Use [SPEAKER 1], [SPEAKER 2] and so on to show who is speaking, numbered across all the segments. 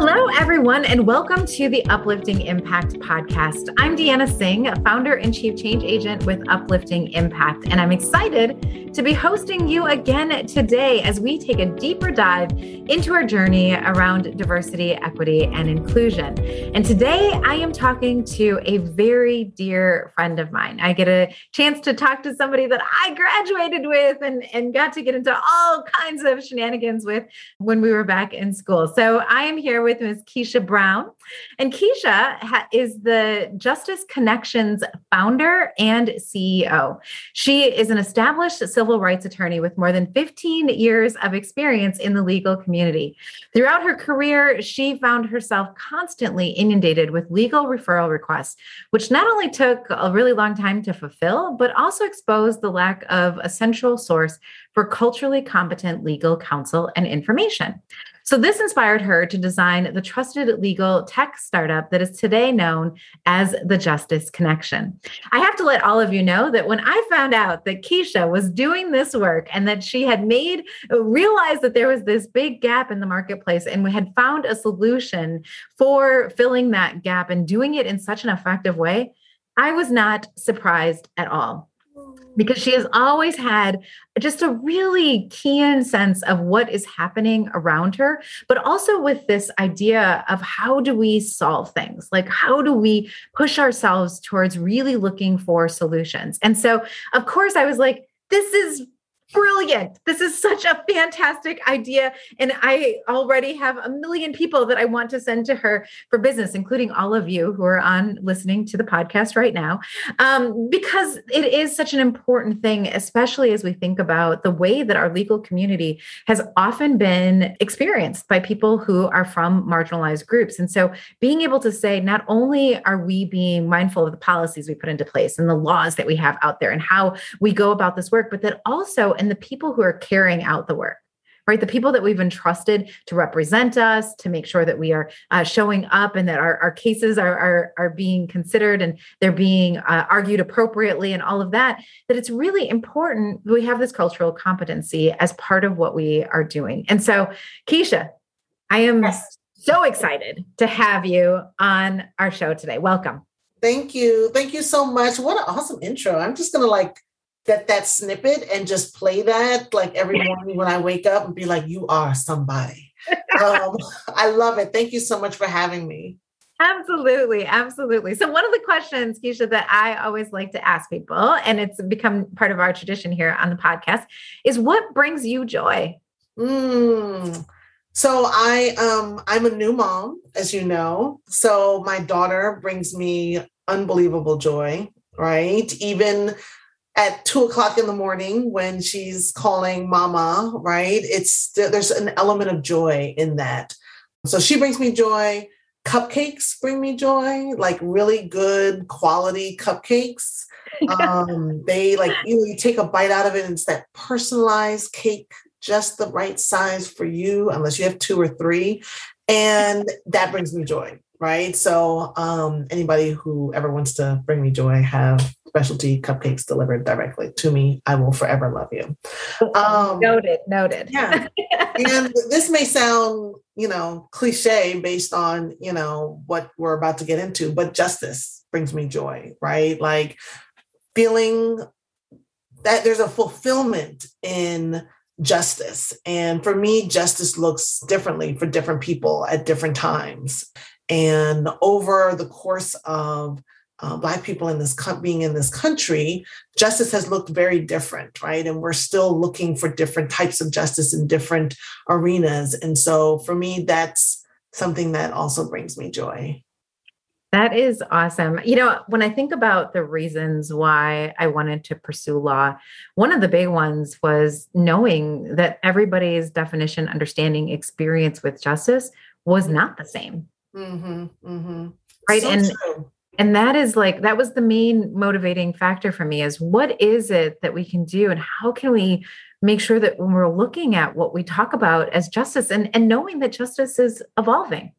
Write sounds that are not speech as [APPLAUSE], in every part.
[SPEAKER 1] Hello, everyone, and welcome to the Uplifting Impact podcast. I'm Deanna Singh, founder and chief change agent with Uplifting Impact, and I'm excited to be hosting you again today as we take a deeper dive into our journey around diversity, equity, and inclusion. And today I am talking to a very dear friend of mine. I get a chance to talk to somebody that I graduated with and, and got to get into all kinds of shenanigans with when we were back in school. So I am here Ms. Keisha Brown. And Keisha ha- is the Justice Connections founder and CEO. She is an established civil rights attorney with more than 15 years of experience in the legal community. Throughout her career, she found herself constantly inundated with legal referral requests, which not only took a really long time to fulfill, but also exposed the lack of a central source for culturally competent legal counsel and information. So, this inspired her to design the trusted legal tech startup that is today known as the Justice Connection. I have to let all of you know that when I found out that Keisha was doing this work and that she had made, realized that there was this big gap in the marketplace and we had found a solution for filling that gap and doing it in such an effective way, I was not surprised at all because she has always had just a really keen sense of what is happening around her, but also with this idea of how do we solve things? Like, how do we push ourselves towards really looking for solutions? And so, of course, I was like, this is brilliant. This is such a fantastic idea. And I already have a million people that I want to send to her for business, including all of you who are on listening to the podcast right now, um, because it is such an important thing, especially as we think about the way that our legal community has often been experienced by people who are from marginalized groups. And so being able to say, not only are we being mindful of the policies we put into place and the laws that we have out there and how we go about this work, but that also and the people who are carrying out the work right? The people that we've entrusted to represent us, to make sure that we are uh, showing up and that our, our cases are, are, are being considered and they're being uh, argued appropriately and all of that, that it's really important that we have this cultural competency as part of what we are doing. And so, Keisha, I am yes. so excited to have you on our show today. Welcome.
[SPEAKER 2] Thank you. Thank you so much. What an awesome intro. I'm just going to like get that snippet and just play that like every morning when I wake up and be like, you are somebody. um, [LAUGHS] I love it. Thank you so much for having me.
[SPEAKER 1] Absolutely, absolutely. So, one of the questions, Keisha, that I always like to ask people, and it's become part of our tradition here on the podcast, is what brings you joy?
[SPEAKER 2] Mm. So I um I'm a new mom, as you know. So my daughter brings me unbelievable joy, right? Even at two o'clock in the morning when she's calling mama, right? It's there's an element of joy in that. So she brings me joy. Cupcakes bring me joy, like really good quality cupcakes. [LAUGHS] um, they like you know, you take a bite out of it and it's that personalized cake, just the right size for you, unless you have two or three. And that brings me joy, right? So um anybody who ever wants to bring me joy have specialty cupcakes delivered directly to me. I will forever love you.
[SPEAKER 1] Um, noted, noted.
[SPEAKER 2] Yeah. and this may sound, you know, cliche based on, you know, what we're about to get into, but justice brings me joy, right? Like feeling that there's a fulfillment in justice. And for me, justice looks differently for different people at different times. And over the course of uh, Black people in this co- being in this country, justice has looked very different, right? And we're still looking for different types of justice in different arenas. And so for me, that's something that also brings me joy.
[SPEAKER 1] That is awesome. You know, when I think about the reasons why I wanted to pursue law, one of the big ones was knowing that everybody's definition, understanding, experience with justice was not the same. Mm-hmm, mm-hmm. Right. So and true. and that is like that was the main motivating factor for me is what is it that we can do and how can we make sure that when we're looking at what we talk about as justice and, and knowing that justice is evolving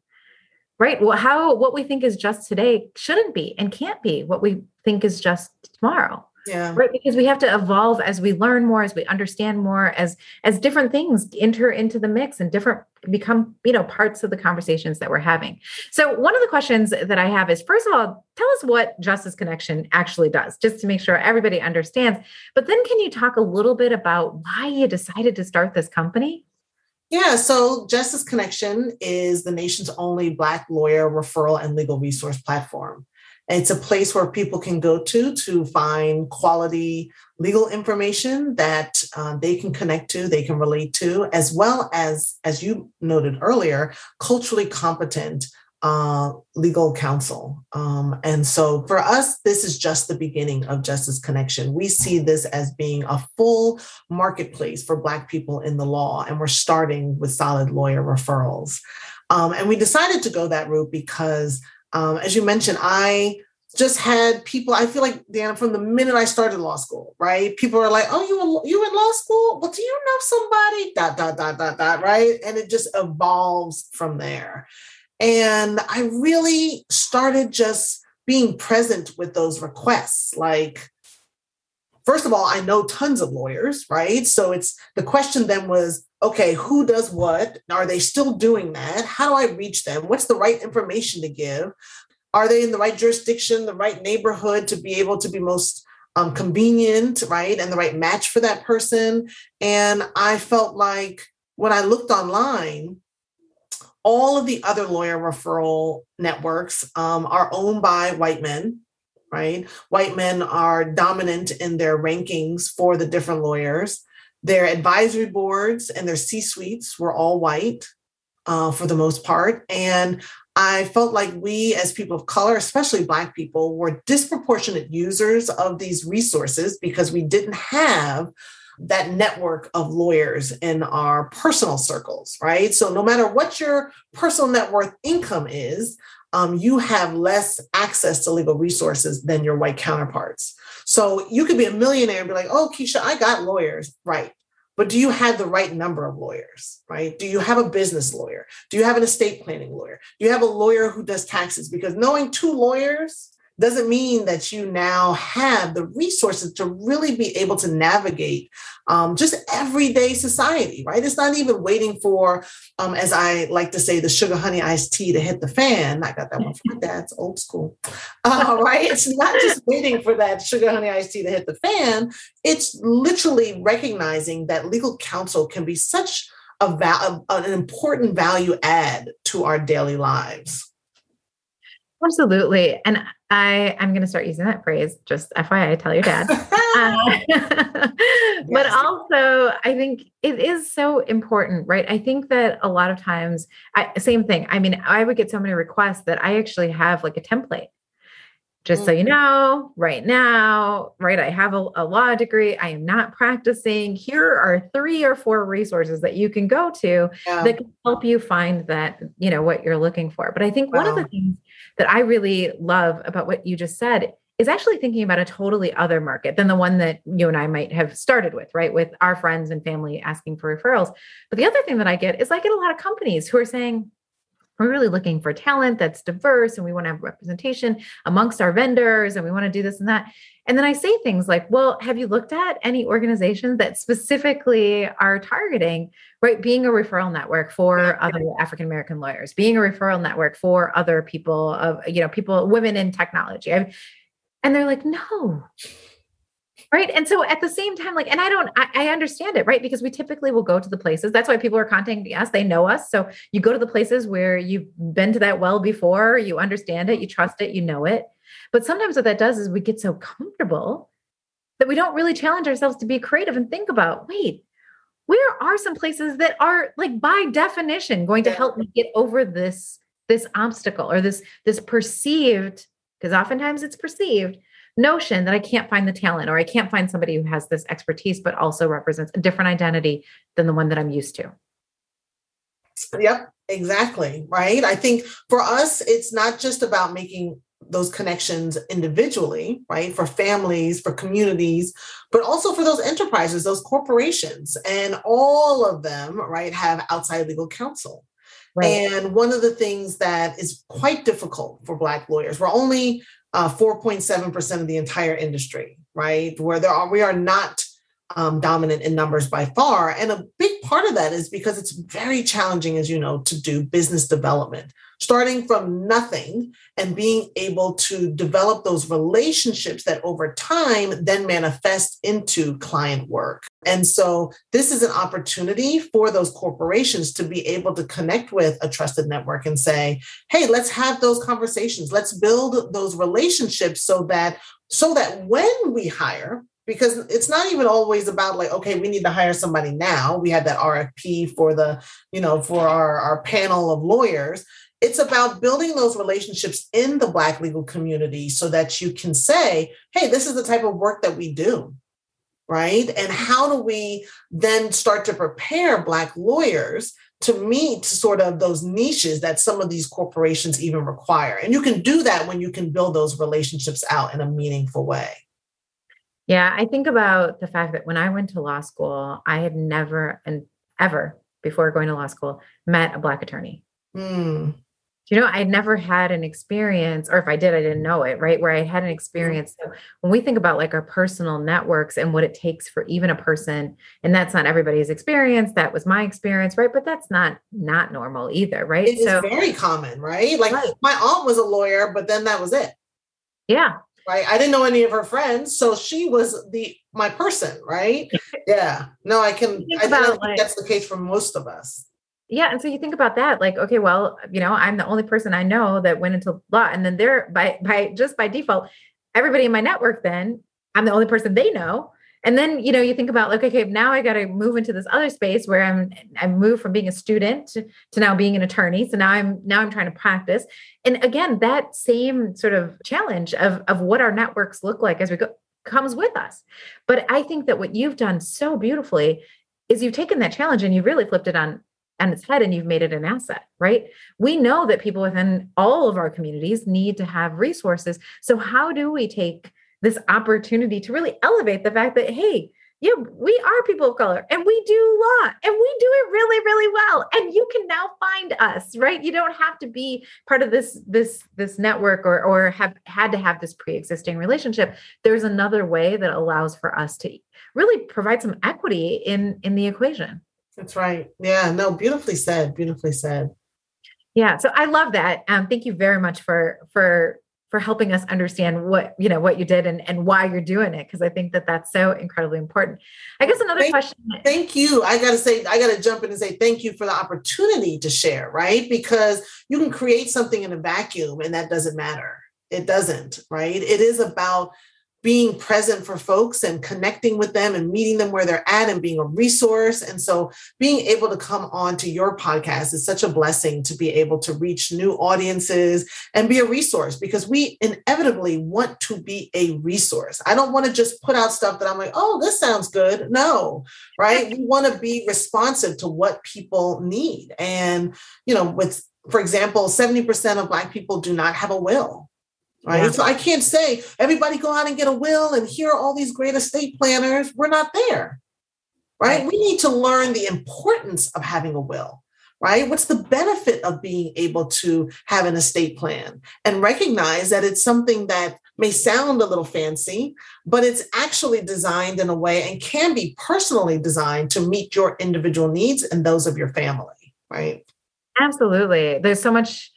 [SPEAKER 1] right well how what we think is just today shouldn't be and can't be what we think is just tomorrow
[SPEAKER 2] yeah.
[SPEAKER 1] Right because we have to evolve as we learn more as we understand more as as different things enter into the mix and different become you know parts of the conversations that we're having. So one of the questions that i have is first of all tell us what justice connection actually does just to make sure everybody understands. But then can you talk a little bit about why you decided to start this company?
[SPEAKER 2] Yeah, so Justice Connection is the nation's only Black lawyer referral and legal resource platform. It's a place where people can go to to find quality legal information that uh, they can connect to, they can relate to, as well as, as you noted earlier, culturally competent uh, legal counsel. Um, and so for us, this is just the beginning of Justice Connection. We see this as being a full marketplace for Black people in the law, and we're starting with solid lawyer referrals. Um, and we decided to go that route because, um, as you mentioned, I just had people. I feel like Deanna, from the minute I started law school, right? People are like, "Oh, you you in law school? Well, do you know somebody?" Dot dot dot dot dot. Right, and it just evolves from there. And I really started just being present with those requests. Like, first of all, I know tons of lawyers, right? So it's the question then was, okay, who does what? Are they still doing that? How do I reach them? What's the right information to give? Are they in the right jurisdiction, the right neighborhood to be able to be most um, convenient, right? And the right match for that person. And I felt like when I looked online, all of the other lawyer referral networks um, are owned by white men, right? White men are dominant in their rankings for the different lawyers. Their advisory boards and their C suites were all white uh, for the most part. And I felt like we, as people of color, especially Black people, were disproportionate users of these resources because we didn't have that network of lawyers in our personal circles, right? So no matter what your personal net worth income is, um, you have less access to legal resources than your white counterparts. So you could be a millionaire and be like, oh, Keisha, I got lawyers. Right. But do you have the right number of lawyers, right? Do you have a business lawyer? Do you have an estate planning lawyer? Do you have a lawyer who does taxes? Because knowing two lawyers doesn't mean that you now have the resources to really be able to navigate um, just everyday society, right? It's not even waiting for, um, as I like to say, the sugar honey iced tea to hit the fan. I got that one from my [LAUGHS] dad's old school, uh, [LAUGHS] right? It's not just waiting for that sugar honey iced tea to hit the fan. It's literally recognizing that legal counsel can be such a, val- an important value add to our daily lives.
[SPEAKER 1] Absolutely. And I, I'm going to start using that phrase, just FYI, tell your dad. [LAUGHS] uh, [LAUGHS] yes. But also, I think it is so important, right? I think that a lot of times, I, same thing. I mean, I would get so many requests that I actually have like a template just so you mm-hmm. know, right now, right, I have a, a, law degree. I am not practicing. Here are three or four resources that you can go to yeah. that can help you find that, you know, what you're looking for. But I think wow. one of the things that I really love about what you just said is actually thinking about a totally other market than the one that you and I might have started with, right? With our friends and family asking for referrals. But the other thing that I get is I get a lot of companies who are saying, we're really looking for talent that's diverse and we want to have representation amongst our vendors and we want to do this and that. And then I say things like, well, have you looked at any organizations that specifically are targeting, right, being a referral network for other African American lawyers, being a referral network for other people of, you know, people, women in technology? And they're like, no, right and so at the same time like and i don't I, I, understand it right because we typically will go to the places that's why people are contacting us they know us so you go to the places where you've been to that well before you understand it you trust it you know it but sometimes what that does is we get so comfortable that we don't really challenge ourselves to be creative and think about wait where are some places that are like by definition going to help me get over this this obstacle or this this perceived because oftentimes it's perceived notion that I can't find the talent or I can't find somebody who has this expertise but also represents a different identity than the one that I'm used to.
[SPEAKER 2] Yep, exactly. Right. I think for us, it's not just about making those connections individually, right? For families, for communities, but also for those enterprises, those corporations, and all of them, right, have outside legal counsel. Right. And one of the things that is quite difficult for Black lawyers, we're only uh, 4.7% of the entire industry, right? Where there are, we are not um, dominant in numbers by far. And a big part of that is because it's very challenging, as you know, to do business development, starting from nothing and being able to develop those relationships that over time then manifest into client work. And so this is an opportunity for those corporations to be able to connect with a trusted network and say, hey, let's have those conversations. Let's build those relationships so that so that when we hire because it's not even always about like okay we need to hire somebody now. We had that rfp for the you know for our, our panel of lawyers. It's about building those relationships in the black legal community so that you can say hey this is the type of work that we do right and how do we then start to prepare black lawyers to meet sort of those niches that some of these corporations even require and you can do that when you can build those relationships out in a meaningful way
[SPEAKER 1] yeah, I think about the fact that when I went to law school, I had never and ever before going to law school met a black attorney. Mm. You know, I never had an experience, or if I did, I didn't know it, right? Where I had an experience. So when we think about like our personal networks and what it takes for even a person, and that's not everybody's experience, that was my experience, right? But that's not not normal either, right?
[SPEAKER 2] It so very common, right? Like right. my aunt was a lawyer, but then that was it.
[SPEAKER 1] Yeah
[SPEAKER 2] right? I didn't know any of her friends, so she was the my person, right? [LAUGHS] yeah. No, I can. I about, think like, that's the case for most of us.
[SPEAKER 1] Yeah, and so you think about that, like, okay, well, you know, I'm the only person I know that went into law, and then they're by by just by default, everybody in my network. Then I'm the only person they know. And then you know you think about like okay now i got to move into this other space where i'm i moved from being a student to, to, now being an attorney. So now i'm now i'm trying to practice. And again that same sort of challenge of of what our networks look like as we go comes with us. But i think that what you've done so beautifully is you've taken that challenge and you've really flipped it on on its head and you've made it an asset, right? We know that people within all of our communities need to have resources. So, how do we take this opportunity to really elevate the fact that, hey, yeah, we are people of color and we do law and we do it really, really well. And you can now find us, right? You don't have to be part of this, this, this network or or have had to have this pre-existing relationship. There's another way that allows for us to really provide some equity in in the equation.
[SPEAKER 2] That's right. Yeah, no, beautifully said. Beautifully said.
[SPEAKER 1] Yeah, so I love that. Um, thank you very much for for for helping us understand what you know what you did and, and why you're doing it because i think that that's so incredibly important i guess another
[SPEAKER 2] thank,
[SPEAKER 1] question
[SPEAKER 2] thank you i gotta say i gotta jump in and say thank you for the opportunity to share right because you can create something in a vacuum and that doesn't matter it doesn't right it is about being present for folks and connecting with them and meeting them where they're at and being a resource. And so being able to come on to your podcast is such a blessing to be able to reach new audiences and be a resource because we inevitably want to be a resource. I don't want to just put out stuff that I'm like, oh, this sounds good. No, right? We want to be responsive to what people need. And, you know, with, for example, 70% of Black people do not have a will right? Yeah. So I can't say everybody go out and get a will and here are all these great estate planners. We're not there, right? right? We need to learn the importance of having a will, right? What's the benefit of being able to have an estate plan and recognize that it's something that may sound a little fancy, but it's actually designed in a way and can be personally designed to meet your individual needs and those of your family, right?
[SPEAKER 1] Absolutely. There's so much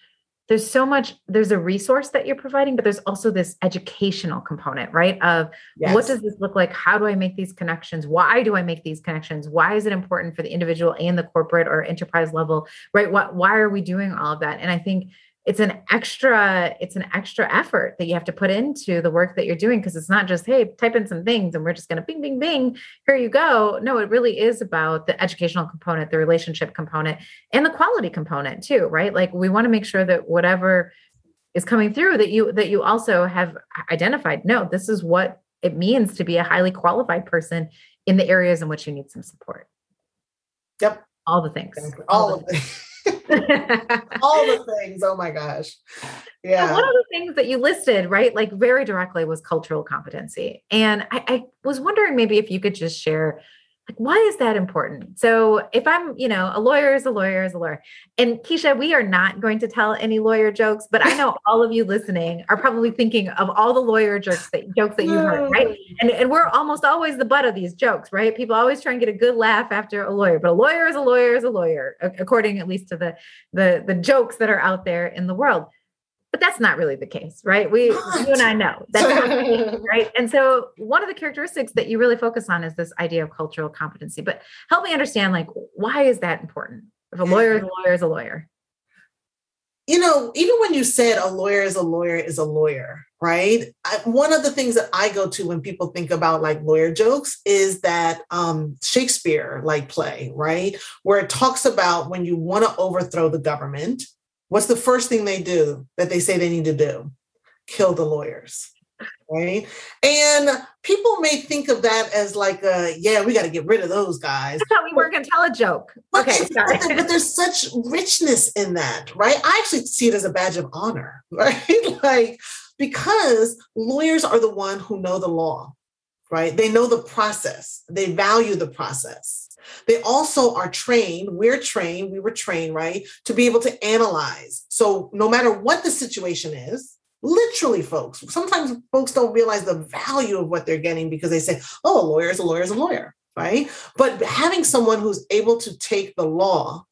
[SPEAKER 1] there's so much there's a resource that you're providing but there's also this educational component right? Of yes. what does this look like? How do i make these connections? Why do i make these connections? Why is it important for the individual and the corporate or enterprise level right? What why are we doing all of that? And i think it's an extra it's an extra effort that you have to put into the work that you're doing because it's not just hey type in some things and we're just going to bing bing bing here you go. No it really is about the educational component the relationship component and the quality component too right? Like we want to make sure that whatever is coming through that you that you also have identified no this is what it means to be a highly qualified person in the areas in which you need some support.
[SPEAKER 2] Yep.
[SPEAKER 1] All the things.
[SPEAKER 2] All, all of the things [LAUGHS] [LAUGHS] all the things. Oh my gosh. Yeah.
[SPEAKER 1] one of the things that you listed, right, like very directly was cultural competency. And I, I was wondering maybe if you could just share like why is that important? So if i'm you know a lawyer is a lawyer is a lawyer. And keisha we are not going to tell any lawyer jokes but i know [LAUGHS] all of you listening are probably thinking of all the lawyer jokes that jokes that you've heard right? And, and we're almost always the butt of these jokes right? People always try and get a good laugh after a lawyer but a lawyer is a lawyer is a lawyer according at least to the the the jokes that are out there in the world but that's not really the case, right? We, you and I know that's not the case, [LAUGHS] right? And so, one of the characteristics that you really focus on is this idea of cultural competency. But help me understand, like, why is that important? If a lawyer is a lawyer is a lawyer.
[SPEAKER 2] You know, even when you said a lawyer is a lawyer is a lawyer, right? I, one of the things that I go to when people think about like lawyer jokes is that um, Shakespeare like play, right? Where it talks about when you want to overthrow the government, what's the first thing they do that they say they need to do? Kill the lawyers. Right. And people may think of that as like, a, yeah, we got to get rid of those guys.
[SPEAKER 1] I thought we were going to tell a joke.
[SPEAKER 2] But, okay. But, but there's such richness in that, right? I actually see it as a badge of honor, [LAUGHS] right? like, because lawyers are the one who know the law, right? They know the process, they value the process. They also are trained, we're trained, we were trained, right, to be able to analyze. So no matter what the situation is, literally, folks, sometimes folks don't realize the value of what they're getting because they say, oh, a lawyer is a lawyer is a lawyer, right? But having someone who's able to take the law,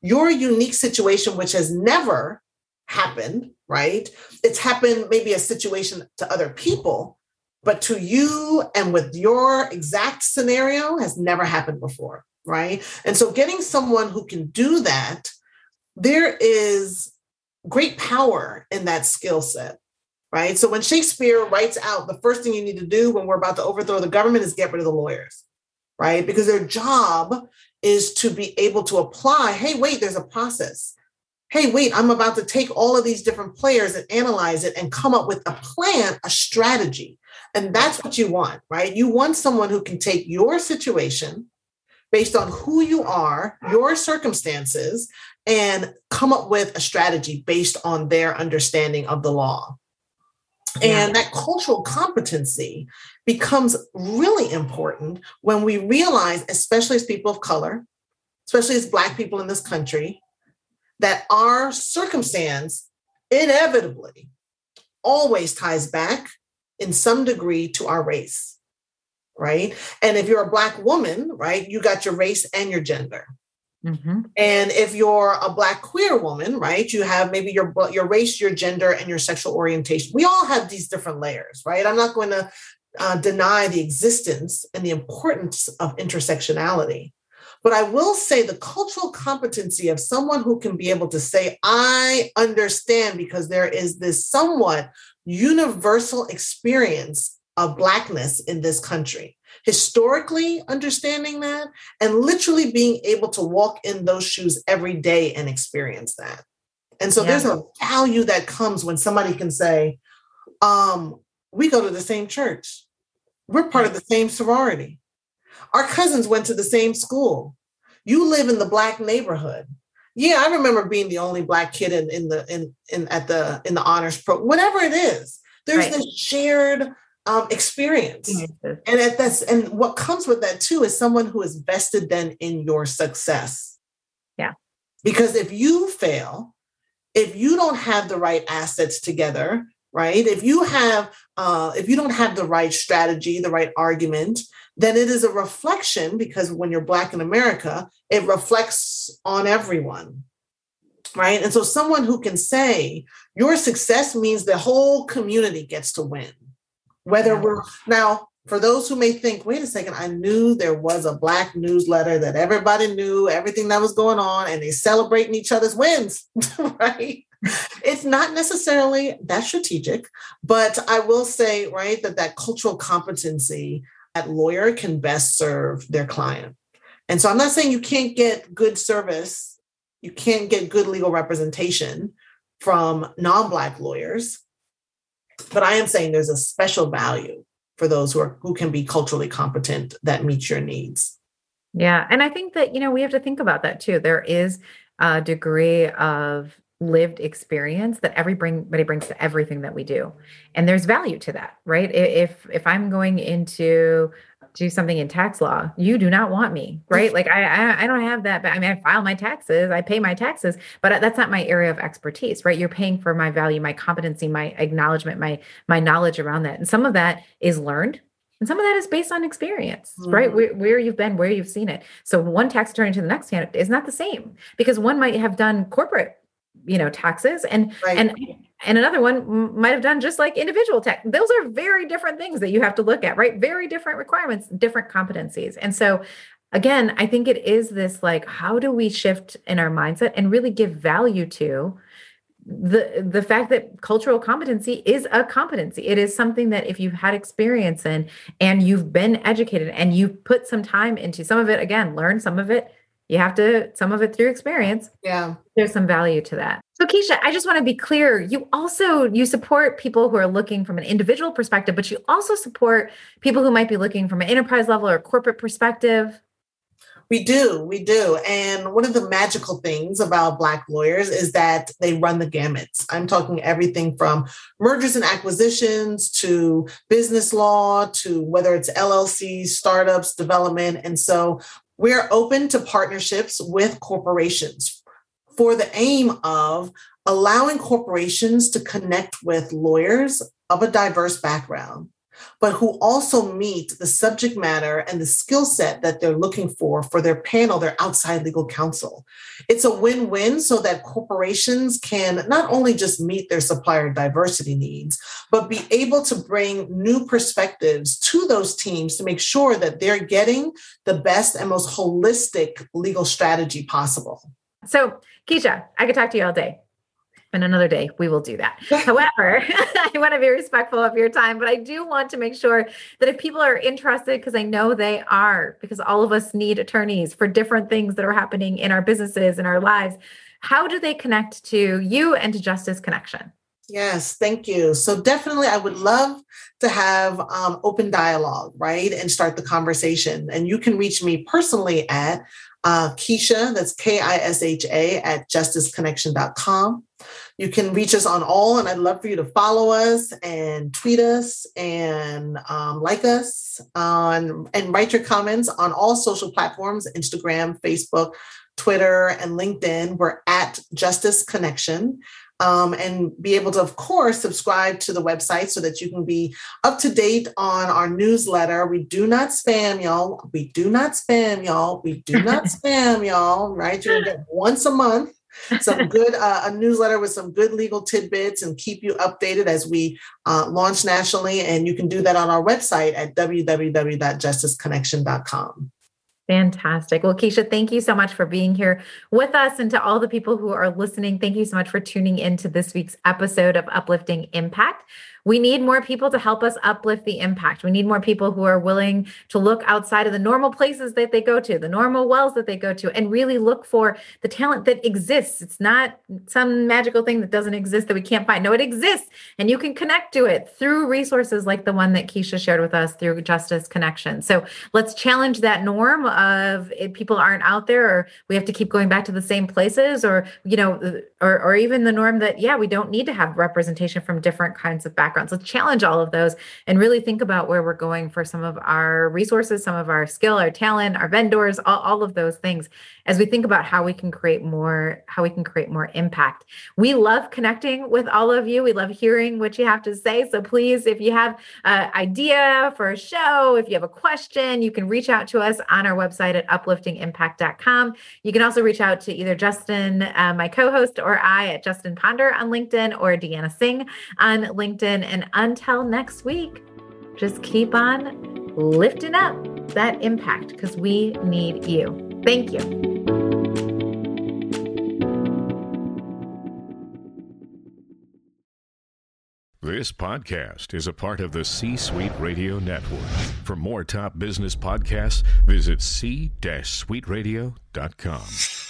[SPEAKER 2] your unique situation, which has never happened, right? It's happened maybe a situation to other people, but to you and with your exact scenario has never happened before, right? And so getting someone who can do that, there is great power in that skill set, right? So when Shakespeare writes out the first thing you need to do when we're about to overthrow the government is get rid of the lawyers, right? Because their job is to be able to apply, hey, wait, there's a process. Hey, wait, I'm about to take all of these different players and analyze it and come up with a plan, a strategy. And that's what you want, right? You want someone who can take your situation based on who you are, your circumstances, and come up with a strategy based on their understanding of the law. Yeah. And that cultural competency becomes really important when we realize, especially as people of color, especially as Black people in this country, that our circumstance inevitably always ties back in some degree to our race, right? And if you're a Black woman, right, you got your race and your gender. Mm-hmm. And if you're a Black queer woman, right, you have maybe your your race, your gender, and your sexual orientation. We all have these different layers, right? I'm not going to uh, deny the existence and the importance of intersectionality. But I will say the cultural competency of someone who can be able to say, I understand because there is this somewhat universal experience of Blackness in this country. Historically, understanding that and literally being able to walk in those shoes every day and experience that. And so yeah. there's a value that comes when somebody can say, um, we go to the same church. We're part of the same sorority. Our cousins went to the same school. You live in the black neighborhood yeah, I remember being the only black kid in, in the in, in at the in the honors pro, whatever it is. There's right. this shared um, experience, mm-hmm. and at that's and what comes with that too is someone who is vested then in your success.
[SPEAKER 1] Yeah,
[SPEAKER 2] because if you fail, if you don't have the right assets together, right? If you have uh, if you don't have the right strategy, the right argument, then it is a reflection because when you're Black in America, it reflects on everyone. Right. And so someone who can say your success means the whole community gets to win. Whether we're now, for those who may think, wait a second, I knew there was a Black newsletter that everybody knew everything that was going on and they celebrating each other's wins. [LAUGHS] right. It's not necessarily that strategic, but I will say, right, that that cultural competency that lawyer can best serve their client. And so I'm not saying you can't get good service, you can't get good legal representation from non Black lawyers, but I am saying there's a special value for those who are who can be culturally competent that meets your needs.
[SPEAKER 1] Yeah, and I think that you know we have to think about that too. There is a degree of lived experience that everybody brings to everything that we do and there's value to that right if if i'm going into do something in tax law you do not want me [LAUGHS] right like i i, don't have that but i mean i file my taxes i pay my taxes but that's not my area of expertise right you're paying for my value my competency my acknowledgement my my knowledge around that and some of that is learned and some of that is based on experience, mm-hmm. right? Where, where, you've been, where you've seen it. So one tax attorney to the next candidate is not the same because one might have done corporate you know taxes and right. and and another one might have done just like individual tax those are very different things that you have to look at right very different requirements different competencies and so again i think it is this like how do we shift in our mindset and really give value to the the fact that cultural competency is a competency it is something that if you've had experience in and you've been educated and you've put some time into some of it again learn some of it you have to some of it through experience
[SPEAKER 2] yeah
[SPEAKER 1] there's some value to that so keisha i just want to be clear you also you support people who are looking from an individual perspective but you also support people who might be looking from an enterprise level or corporate perspective
[SPEAKER 2] we do, we do. And one of the magical things about Black lawyers is that they run the gamuts. I'm talking everything from mergers and acquisitions to business law to whether it's LLCs, startups, development. And so we're open to partnerships with corporations for the aim of allowing corporations to connect with lawyers of a diverse background but who also meet the subject matter and the skill set that they're looking for for their panel, their outside legal counsel. It's a win win so that corporations can not only just meet their supplier diversity needs, but be able to bring new perspectives to those teams to make sure that they're getting the best and most holistic legal strategy possible.
[SPEAKER 1] So, Keisha, I could talk to you all day and another day we will do that. However, [LAUGHS] I want to be respectful of your time, but I do want to make sure that if people are interested, because I know they are, because all of us need attorneys for different things that are happening in our businesses and our lives, how do they connect to you and to Justice Connection?
[SPEAKER 2] Yes, thank you. So definitely, I would love to have um, open dialogue, right, and start the conversation. And you can reach me personally at uh, Keisha, that's K I S H A, at justiceconnection.com. You can reach us on all, and I'd love for you to follow us and tweet us and um, like us on and write your comments on all social platforms Instagram, Facebook, Twitter, and LinkedIn. We're at Justice Connection um, and be able to, of course, subscribe to the website so that you can be up to date on our newsletter. We do not spam y'all. We do not spam y'all. We do not [LAUGHS] spam y'all, right? You'll get once a month some [LAUGHS] good uh, a newsletter with some good legal tidbits and keep you updated as we uh, launch nationally and you can do that on our website at www.justiceconnection.com
[SPEAKER 1] Fantastic. Well, Keisha, thank you so much for being here with us. And to all the people who are listening, thank you so much for tuning in to this week's episode of Uplifting Impact. We need more people to help us uplift the impact. We need more people who are willing to look outside of the normal places that they go to, the normal wells that they go to, and really look for the talent that exists. It's not some magical thing that doesn't exist that we can't find. No, it exists. And you can connect to it through resources like the one that Keisha shared with us through Justice Connection. So let's challenge that norm of if people aren't out there or we have to keep going back to the same places or, you know, or, or even the norm that, yeah, we don't need to have representation from different kinds of backgrounds backgrounds. Let's challenge all of those and really think about where we're going for some of our resources, some of our skill, our talent, our vendors, all, all of those things as we think about how we can create more, how we can create more impact. We love connecting with all of you. We love hearing what you have to say. So please, if you have an idea for a show, if you have a question, you can reach out to us on our website at upliftingimpact.com. You can also reach out to either Justin, uh, my co-host, or I at Justin Ponder on LinkedIn or Deanna Singh on LinkedIn. And until next week, just keep on lifting up that impact because we need you. Thank you.
[SPEAKER 3] This podcast is a part of the C Suite Radio Network. For more top business podcasts, visit c-suiteradio.com.